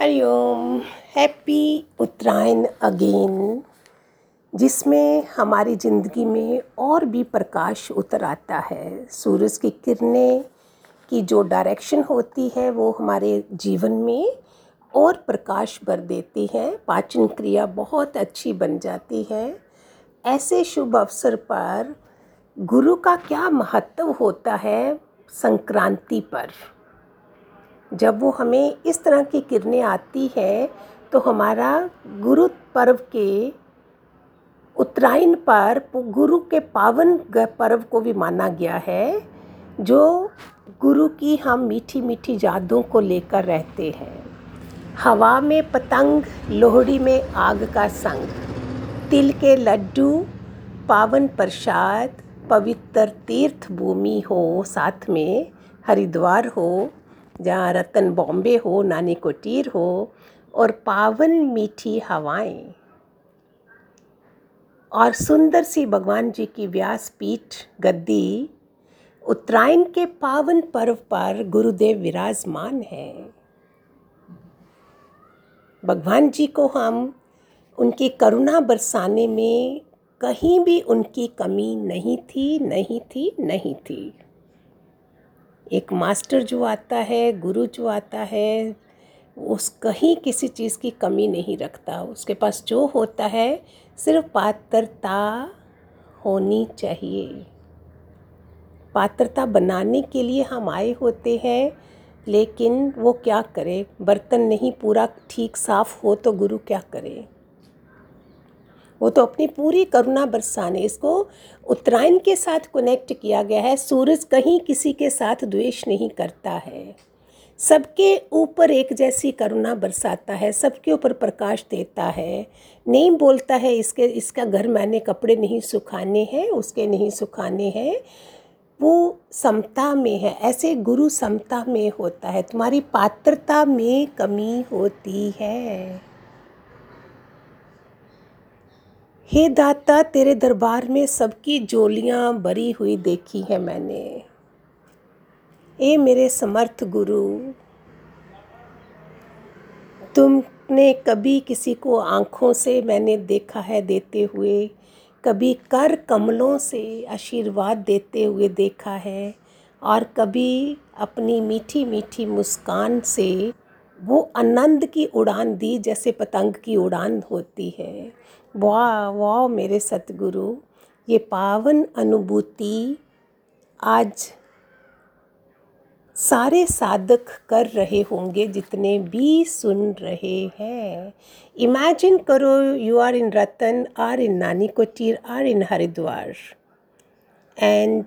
Hariom happy Uttarayan again जिसमें हमारी ज़िंदगी में और भी प्रकाश उतर आता है। सूरज की किरणें की जो डायरेक्शन होती है, वो हमारे जीवन में और प्रकाश भर देती है। पाचन क्रिया बहुत अच्छी बन जाती है। ऐसे शुभ अवसर पर गुरु का क्या महत्व होता है संक्रांति पर? जब वो हमें इस तरह की किरणें आती है तो हमारा गुरु पर्व के उत्तरायण पर गुरु के पावन पर्व को भी माना गया है, जो गुरु की हम मीठी मीठी यादों को लेकर रहते हैं। हवा में पतंग, लोहड़ी में आग का संग, तिल के लड्डू, पावन प्रसाद, पवित्र तीर्थ भूमि हो, साथ में हरिद्वार हो जहाँ रतन बॉम्बे हो, नानी कोटीर हो और पावन मीठी हवाएँ। और सुंदर सी भगवान जी की व्यासपीठ गद्दी उत्तरायण के पावन पर्व पर गुरुदेव विराजमान हैं। भगवान जी को हम उनकी करुणा बरसाने में कहीं भी उनकी कमी नहीं थी नहीं थी नहीं थी। एक मास्टर जो आता है, गुरु जो आता है, उस कहीं किसी चीज़ की कमी नहीं रखता। उसके पास जो होता है, सिर्फ़ पात्रता होनी चाहिए। पात्रता बनाने के लिए हम आए होते हैं, लेकिन वो क्या करे? बर्तन नहीं पूरा ठीक साफ़ हो तो गुरु क्या करे? वो तो अपनी पूरी करुणा बरसाने, इसको उत्तरायण के साथ कनेक्ट किया गया है। सूरज कहीं किसी के साथ द्वेष नहीं करता है। सबके ऊपर एक जैसी करुणा बरसाता है, सबके ऊपर प्रकाश देता है। नहीं बोलता है, इसके, इसका घर मैंने कपड़े नहीं सुखाने हैं, उसके नहीं सुखाने हैं। वो समता में है, ऐसे गुरु समता में होता है। तुम्हारी पात्रता में कमी होती है। हे दाता, तेरे दरबार में सबकी जोलियाँ भरी हुई देखी है मैंने। ए मेरे समर्थ गुरु, तुमने कभी किसी को आँखों से मैंने देखा है देते हुए, कभी कर कमलों से आशीर्वाद देते हुए देखा है, और कभी अपनी मीठी मीठी मुस्कान से वो आनंद की उड़ान दी जैसे पतंग की उड़ान होती है। वाह वाह मेरे सतगुरु, ये पावन अनुभूति आज सारे साधक कर रहे होंगे जितने भी सुन रहे हैं। इमेजिन करो you are in Ratan or in Nani Kotir or in Haridwar and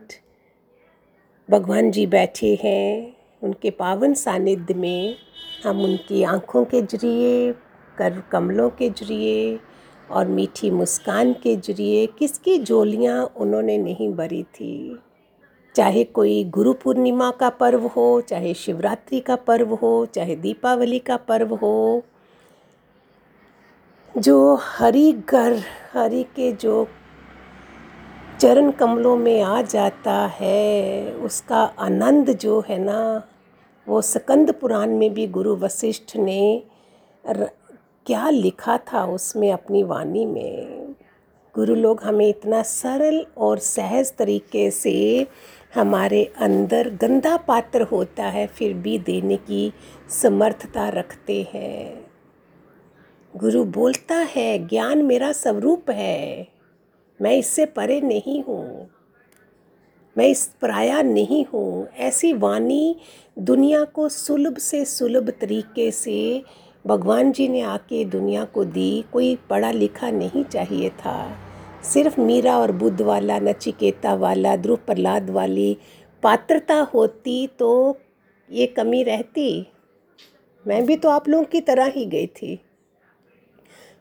भगवान जी बैठे हैं, उनके पावन सानिध्य में, हम उनकी आँखों के ज़रिए, कर, कमलों के ज़रिए और मीठी मुस्कान के ज़रिए किसकी जोलियाँ उन्होंने नहीं भरी थी। चाहे कोई गुरु पूर्णिमा का पर्व हो, चाहे शिवरात्रि का पर्व हो, चाहे दीपावली का पर्व हो, जो हरि घर, हरि के जो चरण कमलों में आ जाता है, उसका आनंद जो है ना, वो सकंद पुराण में भी गुरु वशिष्ठ ने क्या लिखा था उसमें अपनी वाणी में? गुरु लोग हमें इतना सरल और सहज तरीके से हमारे अंदर गंदा पात्र होता है, फिर भी देने की समर्थता रखते हैं। गुरु बोलता है, ज्ञान मेरा स्वरूप है, मैं इससे परे नहीं हूँ, मैं इस पराया नहीं हूँ। ऐसी वाणी दुनिया को सुलभ से सुलभ तरीके से भगवान जी ने आके दुनिया को दी, कोई पढ़ा लिखा नहीं चाहिए था। सिर्फ़ मीरा और बुद्ध वाला, नचिकेता वाला ध्रुव प्रहलाद वाली पात्रता होती तो ये कमी रहती। मैं भी तो आप लोगों की तरह ही गई थी।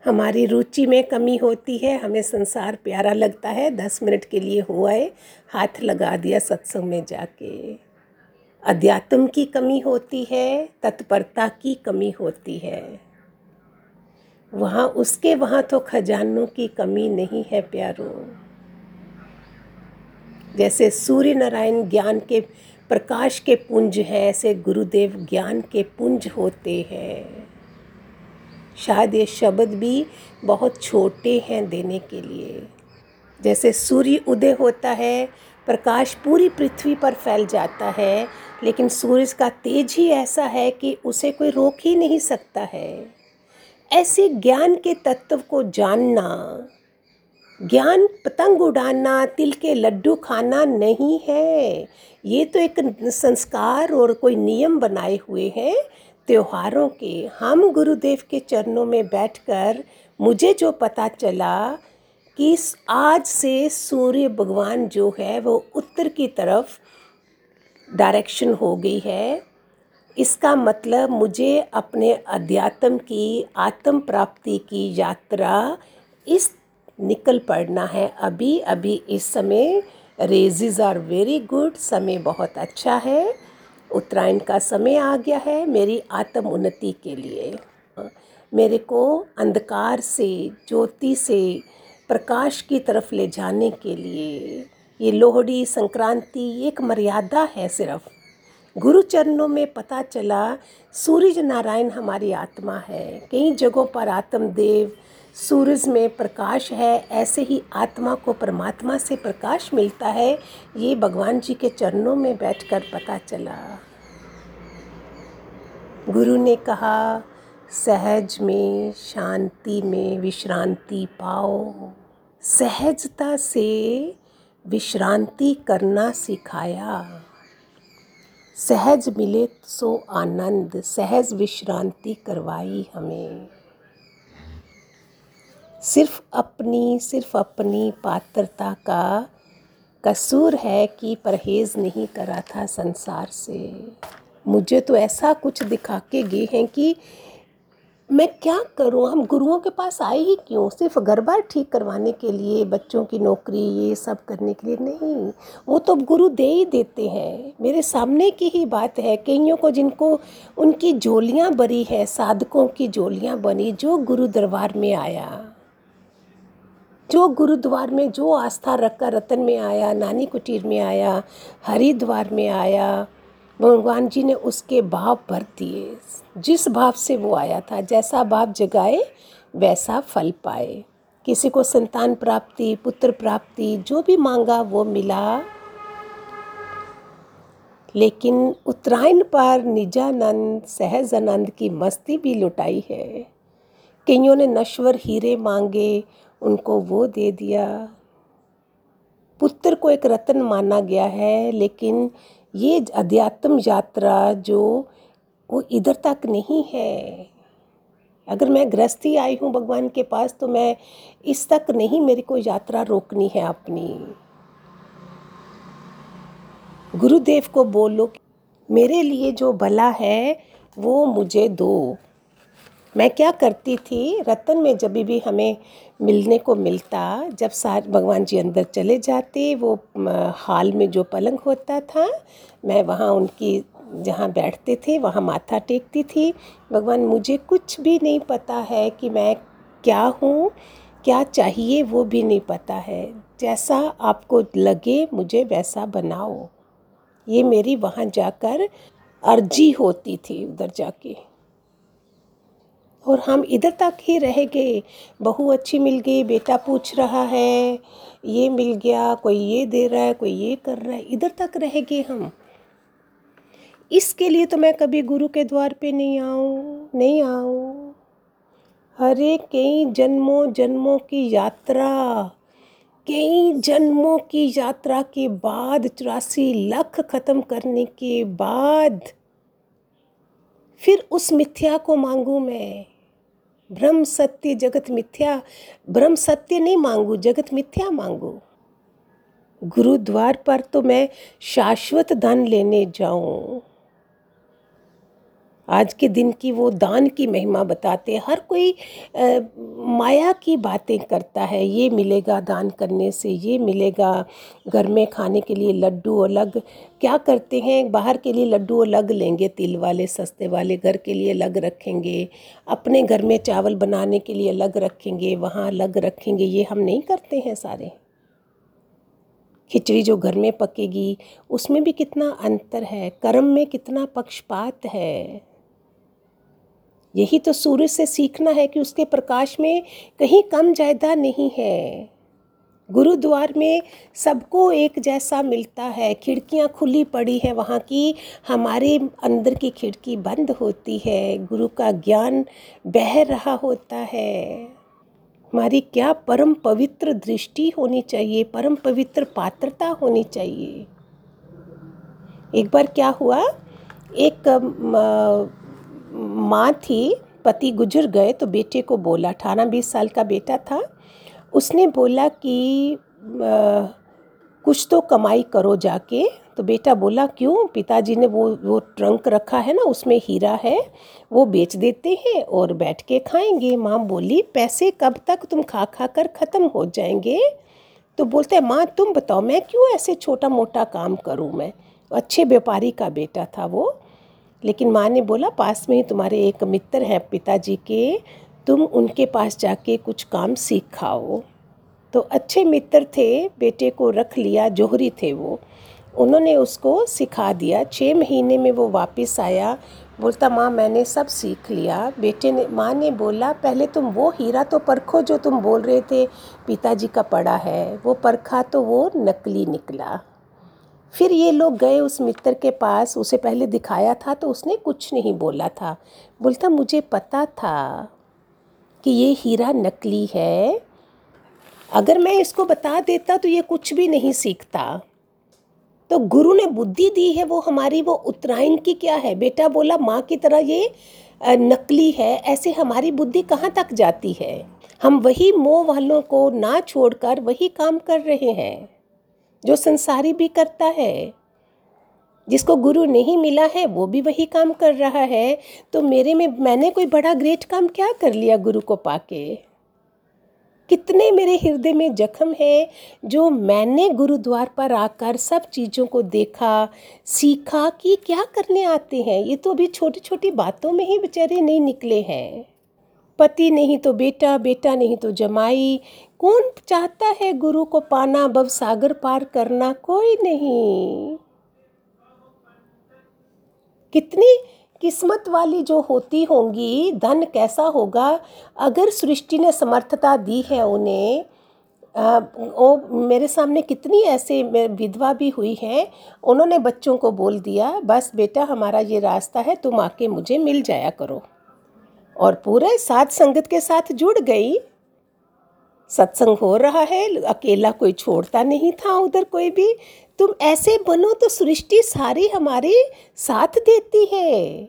हमारी रुचि में कमी होती है, हमें संसार प्यारा लगता है। दस मिनट के लिए हुआ है, हाथ लगा दिया सत्संग में जाके। अध्यात्म की कमी होती है, तत्परता की कमी होती है। वहाँ, उसके वहाँ तो खजानों की कमी नहीं है प्यारों। जैसे सूर्य नारायण ज्ञान के प्रकाश के पुंज हैं, ऐसे गुरुदेव ज्ञान के पुंज होते हैं। शायद ये शब्द भी बहुत छोटे हैं देने के लिए। जैसे सूर्य उदय होता है प्रकाश पूरी पृथ्वी पर फैल जाता है, लेकिन सूरज का तेज ही ऐसा है कि उसे कोई रोक ही नहीं सकता है। ऐसे ज्ञान के तत्व को जानना, ज्ञान पतंग उड़ाना, तिल के लड्डू खाना नहीं है। ये तो एक संस्कार और कोई नियम बनाए हुए हैं त्योहारों के। हम गुरुदेव के चरणों में बैठकर, मुझे जो पता चला कि आज से सूर्य भगवान जो है, वो उत्तर की तरफ़ डायरेक्शन हो गई है। इसका मतलब मुझे अपने अध्यात्म की, आत्म प्राप्ति की यात्रा इस निकल पड़ना है। अभी अभी इस समय रेजिज आर वेरी गुड समय बहुत अच्छा है। उत्तरायण का समय आ गया है मेरी आत्म उन्नति के लिए। मेरे को अंधकार से, ज्योति से प्रकाश की तरफ़ ले जाने के लिए ये लोहड़ी, संक्रांति एक मर्यादा है सिर्फ़। गुरु चरणों में पता चला, सूरज नारायण हमारी आत्मा है। कई जगहों पर आत्मदेव सूरज में प्रकाश है, ऐसे ही आत्मा को परमात्मा से प्रकाश मिलता है, ये भगवान जी के चरणों में बैठकर पता चला। गुरु ने कहा, सहज में, शांति में विश्रांति पाओ। सहजता से विश्रांति करना सिखाया। सहज मिले सो आनंद, सहज विश्रांति करवाई हमें। सिर्फ़ अपनी सिर्फ़ अपनी पात्रता का कसूर है कि परहेज़ नहीं करा था संसार से। मुझे तो ऐसा कुछ दिखा के गए हैं कि मैं क्या करूँ? हम गुरुओं के पास आए ही क्यों? सिर्फ़ घर बार ठीक करवाने के लिए, बच्चों की नौकरी, ये सब करने के लिए नहीं। वो तो गुरु दे ही देते हैं। मेरे सामने की ही बात है, कईयों को जिनको उनकी जोलियाँ बरी है, साधकों की जोलियाँ बनी, जो गुरु दरबार में आया। जो गुरुद्वार में, जो आस्था रखकर रतन में आया, नानी कुटीर में आया, हरिद्वार में आया भगवान जी ने उसके भाव भर दिए। जिस भाव से वो आया था, जैसा भाव जगाए, वैसा फल पाए। किसी को संतान प्राप्ति, पुत्र प्राप्ति, जो भी मांगा, वो मिला। लेकिन उत्तरायण पर निजानंद सहज आनंद की मस्ती भी लुटाई है। कईयों ने नश्वर हीरे मांगे, उनको वो दे दिया। पुत्र को एक रत्न माना गया है, लेकिन ये अध्यात्म यात्रा जो वो इधर तक नहीं है। अगर मैं गृहस्थी आई हूँ भगवान के पास तो मैं इस तक नहीं मेरे को यात्रा रोकनी है अपनी। गुरुदेव को बोलो मेरे लिए जो भला है, वो मुझे दो। मैं क्या करती थी, रतन में जब भी हमें मिलने को मिलता जब सार भगवान जी अंदर चले जाते, वो हाल में जो पलंग होता था, मैं वहाँ उनकी जहाँ बैठते थे, वहाँ माथा टेकती थी। भगवान, मुझे कुछ भी नहीं पता है कि मैं क्या हूँ, क्या चाहिए वो भी नहीं पता है। जैसा आपको लगे, मुझे वैसा बनाओ। ये मेरी वहाँ जाकर अर्जी होती थी उधर जाके। और हम इधर तक ही रह गए। बहू अच्छी मिल गई, बेटा पूछ रहा है, ये मिल गया, कोई ये दे रहा है, कोई ये कर रहा है। इधर तक रह गए हम। इसके लिए तो मैं कभी गुरु के द्वार पे नहीं आऊँ नहीं आऊँ। हरे कई जन्मों जन्मों की यात्रा, कई जन्मों की यात्रा के बाद चौरासी लाख ख़त्म करने के बाद फिर उस मिथ्या को मांगू मैं। ब्रह्म सत्य जगत मिथ्या। ब्रह्म सत्य नहीं मांगू जगत मिथ्या मांगू। गुरुद्वार पर तो मैं शाश्वत धन लेने जाऊँ। आज के दिन की वो दान की महिमा बताते हर कोई आ, माया की बातें करता है। ये मिलेगा दान करने से ये मिलेगा। घर में खाने के लिए लड्डू अलग क्या करते हैं? बाहर के लिए लड्डू अलग लेंगे, तिल वाले, सस्ते वाले, घर के लिए अलग रखेंगे, अपने घर में चावल बनाने के लिए अलग रखेंगे, वहाँ अलग रखेंगे, ये हम नहीं करते हैं सारे। खिचड़ी जो घर में पकेगी, उसमें भी कितना अंतर है, कर्म में कितना पक्षपात है। यही तो सूर्य से सीखना है कि उसके प्रकाश में कहीं कम ज़्यादा नहीं है। गुरुद्वार में सबको एक जैसा मिलता है। खिड़कियाँ खुली पड़ी है वहाँ की। हमारे अंदर की खिड़की बंद होती है। गुरु का ज्ञान बह रहा होता है। हमारी क्या परम पवित्र दृष्टि होनी चाहिए? परम पवित्र पात्रता होनी चाहिए। एक बार क्या हुआ? एक माँ थी, पति गुजर गए तो बेटे को बोला। अठारह बीस साल का बेटा था। उसने बोला कि कुछ तो कमाई करो जाके। तो बेटा बोला, क्यों? पिताजी ने वो वो ट्रंक रखा है ना, उसमें हीरा है, वो बेच देते हैं और बैठ के खाएँगे। माँ बोली, पैसे कब तक तुम खा खा कर ख़त्म हो जाएँगे? तो बोलते हैं, माँ, तुम बताओ, मैं क्यों ऐसे छोटा मोटा काम करूँ मैं? अच्छे व्यापारी का बेटा था वो। लेकिन माँ ने बोला, पास में ही तुम्हारे एक मित्र हैं पिताजी के तुम उनके पास जाके कुछ काम सीखाओ तो अच्छे मित्र थे, बेटे को रख लिया, जोहरी थे वो। उन्होंने उसको सिखा दिया। छः महीने में वो वापस आया। बोलता, माँ, मैंने सब सीख लिया। बेटे ने, माँ ने बोला, पहले तुम वो हीरा तो परखो जो तुम बोल रहे थे। पिताजी का पड़ा है। वो परखा तो वो नकली निकला। फिर ये लोग गए उस मित्र के पास। उसे पहले दिखाया था तो उसने कुछ नहीं बोला था। बोलता, मुझे पता था। कि ये हीरा नकली है। अगर मैं इसको बता देता तो ये कुछ भी नहीं सीखता। तो गुरु ने बुद्धि दी है वो हमारी वो उत्तरायण की क्या है? बेटा बोला, माँ की तरह ये नकली है। ऐसे हमारी बुद्धि कहाँ तक जाती है? हम वही मोह वालों को ना छोड़कर वही काम कर रहे हैं, जो संसारी भी करता है। जिसको गुरु नहीं मिला है, वो भी वही काम कर रहा है। तो मेरे में, मैंने कोई बड़ा ग्रेट काम क्या कर लिया गुरु को पाके? कितने मेरे हृदय में जख्म है, जो मैंने गुरुद्वार पर आकर सब चीज़ों को देखा, सीखा कि क्या करने आते हैं। ये तो अभी छोटी छोटी बातों में ही बेचारे नहीं निकले हैं। पति नहीं तो बेटा बेटा नहीं तो जमाई। कौन चाहता है गुरु को पाना बव सागर पार करना? कोई नहीं। कितनी किस्मत वाली जो होती होंगी, धन कैसा होगा? अगर सृष्टि ने समर्थता दी है उन्हें वो मेरे सामने कितनी ऐसे विधवा भी हुई हैं, उन्होंने बच्चों को बोल दिया, बस बेटा, हमारा ये रास्ता है, तुम आके मुझे मिल जाया करो। और पूरे साथ संगत के साथ जुड़ गई। सत्संग हो रहा है, अकेला कोई छोड़ता नहीं था उधर कोई भी। तुम ऐसे बनो तो सृष्टि सारी हमारे साथ देती है।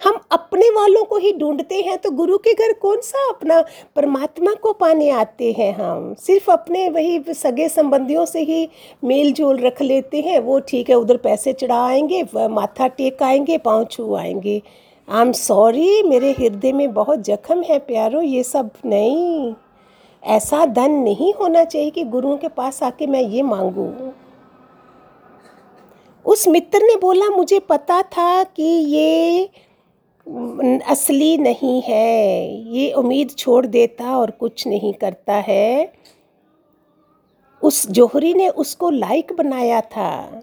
हम अपने वालों को ही ढूंढते हैं तो गुरु के घर कौन सा अपना परमात्मा को पाने आते हैं हम? सिर्फ़ अपने वही सगे संबंधियों से ही मेल जोल रख लेते हैं। वो ठीक है, उधर पैसे चढ़ा आएँगे माथा टेक आएँगे पाँव छू आएँगे आई एम सॉरी मेरे हृदय में बहुत जख्म है, प्यारो, ये सब नहीं। ऐसा धन नहीं होना चाहिए कि गुरुओं के पास आके मैं ये मांगू। उस मित्र ने बोला, मुझे पता था कि ये असली नहीं है। ये उम्मीद छोड़ देता और कुछ नहीं करता है। उस जोहरी ने उसको लाइक बनाया था।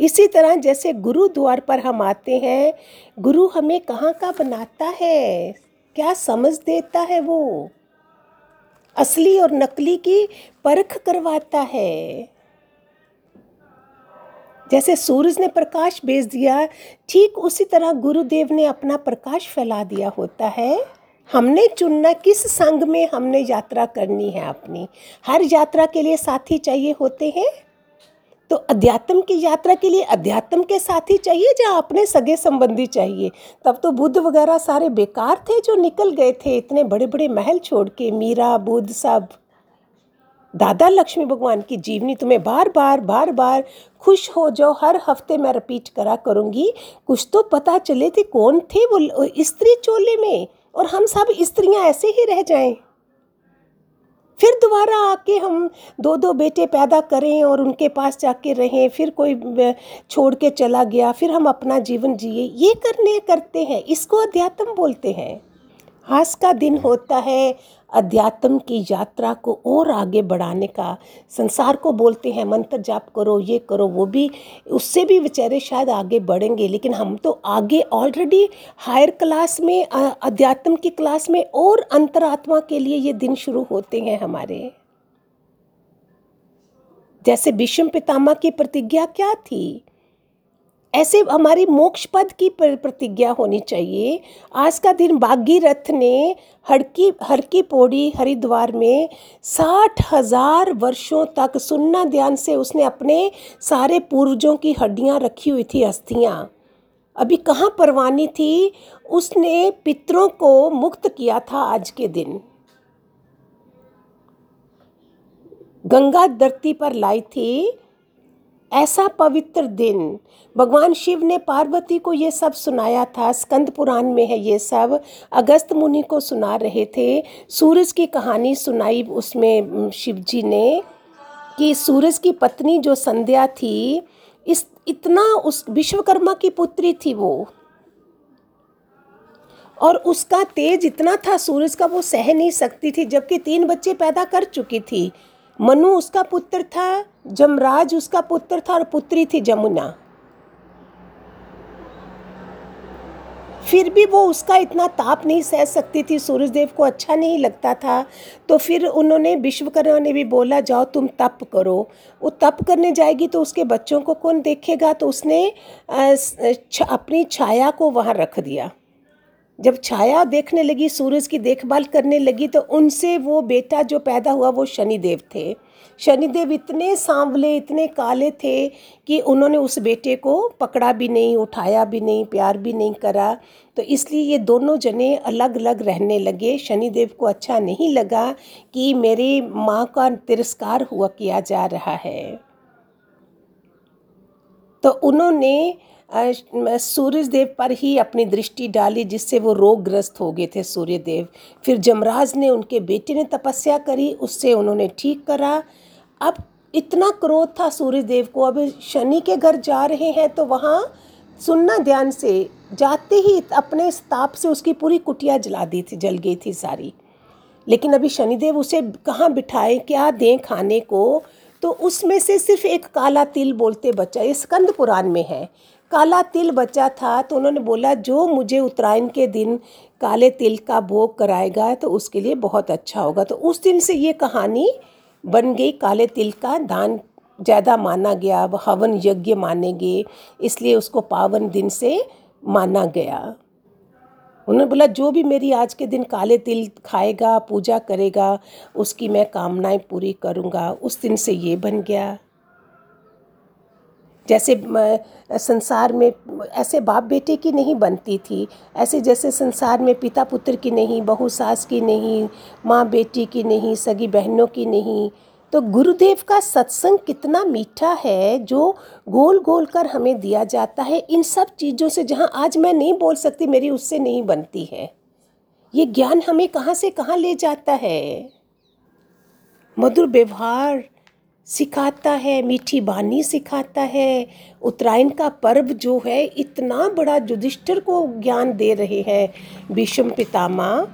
इसी तरह जैसे गुरु द्वार पर हम आते हैं, गुरु हमें कहाँ का बनाता है? क्या समझ देता है वो? असली और नकली की परख करवाता है। जैसे सूरज ने प्रकाश भेज दिया, ठीक उसी तरह गुरुदेव ने अपना प्रकाश फैला दिया होता है। हमने चुनना किस संग में हमने यात्रा करनी है अपनी? हर यात्रा के लिए साथी चाहिए होते हैं? तो अध्यात्म की यात्रा के लिए अध्यात्म के साथ चाहिए या अपने सगे संबंधी चाहिए? तब तो बुद्ध वगैरह सारे बेकार थे जो निकल गए थे, इतने बड़े बड़े महल छोड़ के, मीरा, बुद्ध सब। दादा लक्ष्मी भगवान की जीवनी तुम्हें बार बार बार बार खुश हो जाओ, हर हफ़्ते मैं रिपीट करा करूँगी। कुछ तो पता चले थे कौन थे वो स्त्री चोले में, और हम सब स्त्रियाँ ऐसे ही रह जाएँ। फिर दोबारा आके हम दो दो बेटे पैदा करें और उनके पास जाके रहें, फिर कोई छोड़ के चला गया, फिर हम अपना जीवन जिए। ये करने करते हैं, इसको अध्यात्म बोलते हैं। आज का दिन होता है अध्यात्म की यात्रा को और आगे बढ़ाने का संसार को बोलते हैं, मंत्र जाप करो, ये करो, वो भी, उससे भी बेचारे शायद आगे बढ़ेंगे। लेकिन हम तो आगे ऑलरेडी हायर क्लास में अध्यात्म की क्लास में और अंतरात्मा के लिए ये दिन शुरू होते हैं हमारे। जैसे विषम पितामा की प्रतिज्ञा क्या थी? ऐसे हमारी मोक्ष पद की प्रतिज्ञा होनी चाहिए। आज का दिन बागी रथ ने हड़की हर की पौड़ी हरिद्वार में साठ हज़ार वर्षों तक सुनना ध्यान से उसने अपने सारे पूर्वजों की हड्डियाँ रखी हुई थी अस्थियाँ अभी कहाँ परवानी थी? उसने पितरों को मुक्त किया था आज के दिन। गंगा धरती पर लाई थी ऐसा पवित्र दिन। भगवान शिव ने पार्वती को ये सब सुनाया था। स्कंद पुराण में है ये सब। अगस्त मुनि को सुना रहे थे। सूरज की कहानी सुनाई उसमें शिव जी ने कि सूरज की पत्नी जो संध्या थी, इस, इतना उस विश्वकर्मा की पुत्री थी वो। और उसका तेज इतना था, सूरज का वो सह नहीं सकती थी, जबकि तीन बच्चे पैदा कर चुकी थी। मनु उसका पुत्र था, जमराज उसका पुत्र था और पुत्री थी जमुना। फिर भी वो उसका इतना ताप नहीं सह सकती थी, सूरजदेव को अच्छा नहीं लगता था। तो फिर उन्होंने विश्वकर्मा ने भी बोला, जाओ तुम तप करो। वो तप करने जाएगी तो उसके बच्चों को कौन देखेगा? तो उसने अपनी छाया को वहाँ रख दिया। जब छाया देखने लगी, सूरज की देखभाल करने लगी तो उनसे वो बेटा जो पैदा हुआ, वो शनिदेव थे। शनिदेव इतने सांवले, इतने काले थे कि उन्होंने उस बेटे को पकड़ा भी नहीं, उठाया भी नहीं, प्यार भी नहीं करा। तो इसलिए ये दोनों जने अलग अलग रहने लगे। शनिदेव को अच्छा नहीं लगा कि मेरी माँ का तिरस्कार हुआ किया जा रहा है। तो उन्होंने सूर्य देव पर ही अपनी दृष्टि डाली जिससे वो रोगग्रस्त हो गए थे सूर्य देव फिर जमराज ने उनके बेटे ने तपस्या करी, उससे उन्होंने ठीक करा। अब इतना क्रोध था सूर्य देव को, अब शनि के घर जा रहे हैं तो वहाँ सुनना ध्यान से, जाते ही अपने ताप से उसकी पूरी कुटिया जला दी थी, जल गई थी सारी। लेकिन अभी शनिदेव उसे कहाँ बिठाए, क्या दें खाने को? तो उसमें से सिर्फ़ एक काला तिल बोलते बच्चा ये स्कंद पुराण में है। काला तिल बचा था तो उन्होंने बोला, जो मुझे उत्तरायण के दिन काले तिल का भोग कराएगा तो उसके लिए बहुत अच्छा होगा। तो उस दिन से ये कहानी बन गई। काले तिल का दान ज़्यादा माना गया हवन यज्ञ माने गए इसलिए उसको पावन दिन से माना गया। उन्होंने बोला, जो भी मेरी आज के दिन काले तिल खाएगा, पूजा करेगा, उसकी मैं कामनाएँ पूरी करूँगा। उस दिन से ये बन गया। जैसे संसार में ऐसे बाप बेटे की नहीं बनती थी। ऐसे जैसे संसार में पिता पुत्र की नहीं बहू सास की नहीं माँ बेटी की नहीं सगी बहनों की नहीं। तो गुरुदेव का सत्संग कितना मीठा है जो गोल गोल कर हमें दिया जाता है इन सब चीज़ों से जहाँ आज मैं नहीं बोल सकती, मेरी उससे नहीं बनती है। ये ज्ञान हमें कहाँ से कहाँ ले जाता है? मधुर व्यवहार सिखाता है, मीठी बानी सिखाता है। उत्तरायण का पर्व जो है, इतना बड़ा युधिष्ठिर को ज्ञान दे रहे हैं। भीष्म पितामा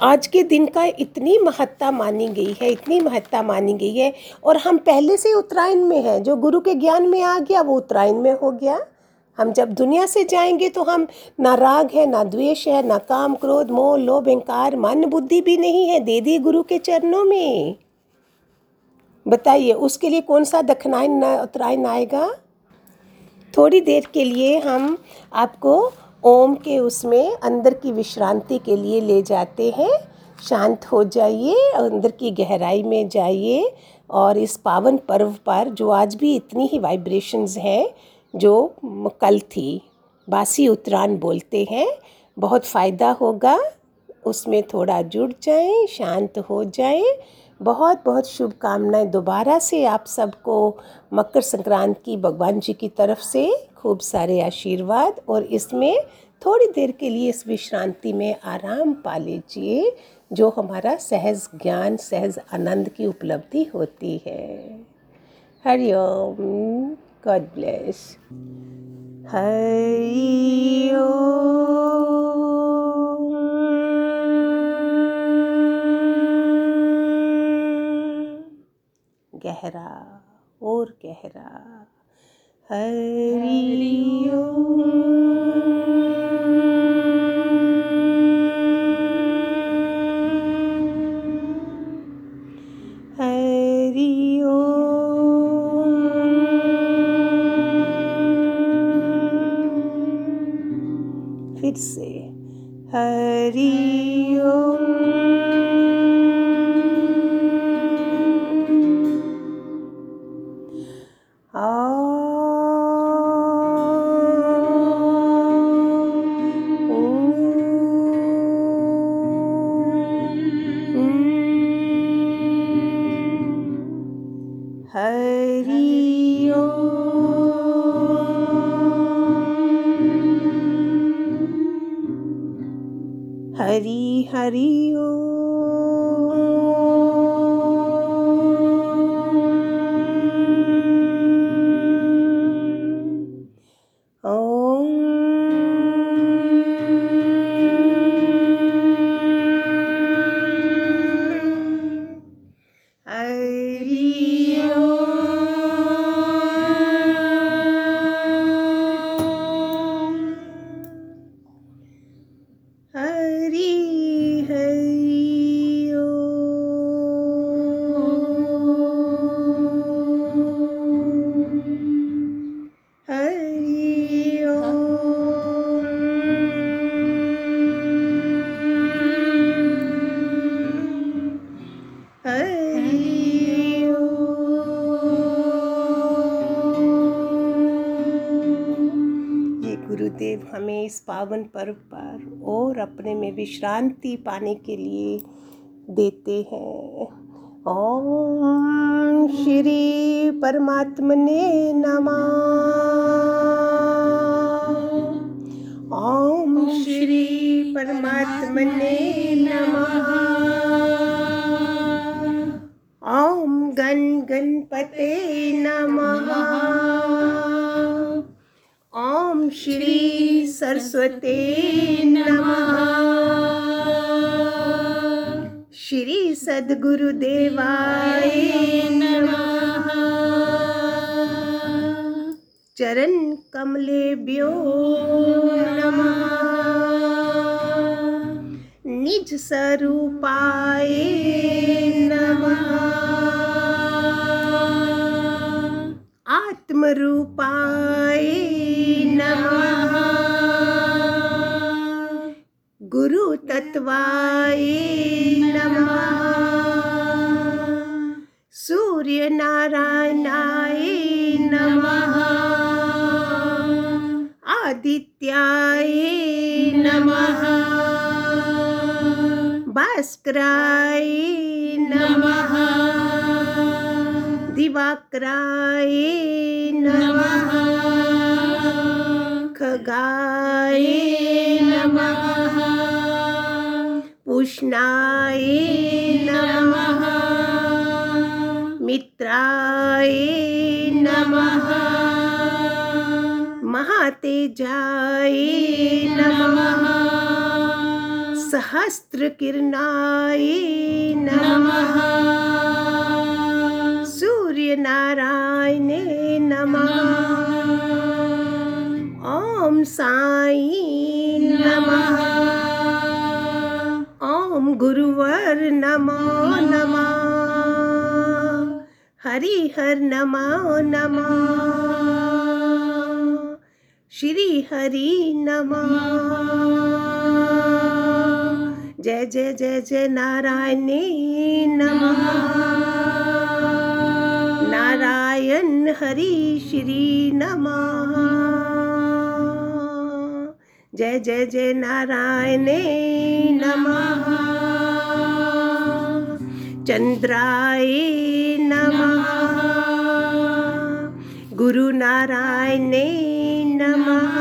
आज के दिन का इतनी महत्ता मानी गई है, इतनी महत्ता मानी गई है। और हम पहले से उत्तरायण में हैं, जो गुरु के ज्ञान में आ गया, वो उत्तरायण में हो गया। हम जब दुनिया से जाएँगे तो हम, ना राग है, ना द्वेष है, ना काम, क्रोध, मोह, लोभ, अहंकार मन बुद्धि भी नहीं है। दे दी गुरु के चरणों में। बताइए, उसके लिए कौन सा दखनायन उत्तरायण आएगा? थोड़ी देर के लिए हम आपको ओम के उसमें अंदर की विश्रांति के लिए ले जाते हैं। शांत हो जाइए, अंदर की गहराई में जाइए और इस पावन पर्व पर जो आज भी इतनी ही वाइब्रेशंस हैं, जो कल थी, बासी उत्तरायण बोलते हैं, बहुत फ़ायदा होगा। उसमें थोड़ा जुड़ जाएँ, शांत हो जाएँ बहुत बहुत शुभकामनाएँ दोबारा से आप सबको। मकर संक्रांति की भगवान जी की तरफ़ से खूब सारे आशीर्वाद और इसमें थोड़ी देर के लिए इस विश्रांति में आराम पा लीजिए, जो हमारा सहज ज्ञान, सहज आनंद की उपलब्धि होती है। Hariom God bless. हरिओम गहरा और गहरा। हरि हमें इस पावन पर्व पर और अपने में विश्रांति पाने के लिए देते हैं। ओम श्री परमात्मने नमः। ओम श्री परमात्मने नमः। ओम गण गणपते नमः। श्री सरस्वते नमः। श्री सद्गुरुदेवाय नमः। चरण कमलेभ्यो नमः। निज स्वरूपाय नमः। आत्मरूपाय गुरु तत्वाय नमः। सूर्य नारायणाय नमः। आदित्याय नमः। भास्कराय नमः। दिवाकराय नमः। खगाय पुष्णाय नमः। मित्राय नमः। महातेजाय नमः। सहस्रकिरणाय नमः। सूर्यनारायणे नमः। ॐ साई नमः। ॐ गुरुवर नमो नमः। हरिहर नमो नमः। श्री हरि नमः। जय जय जय जय नारायणे नमः। नारायण हरि श्री नमः। जय जय जय नारायणे नमः। चंद्राय नमः। गुरु नारायणे नमः।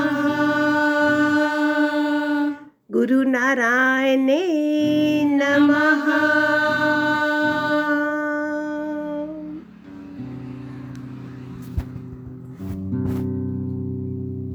गुरु नारायणे नमः।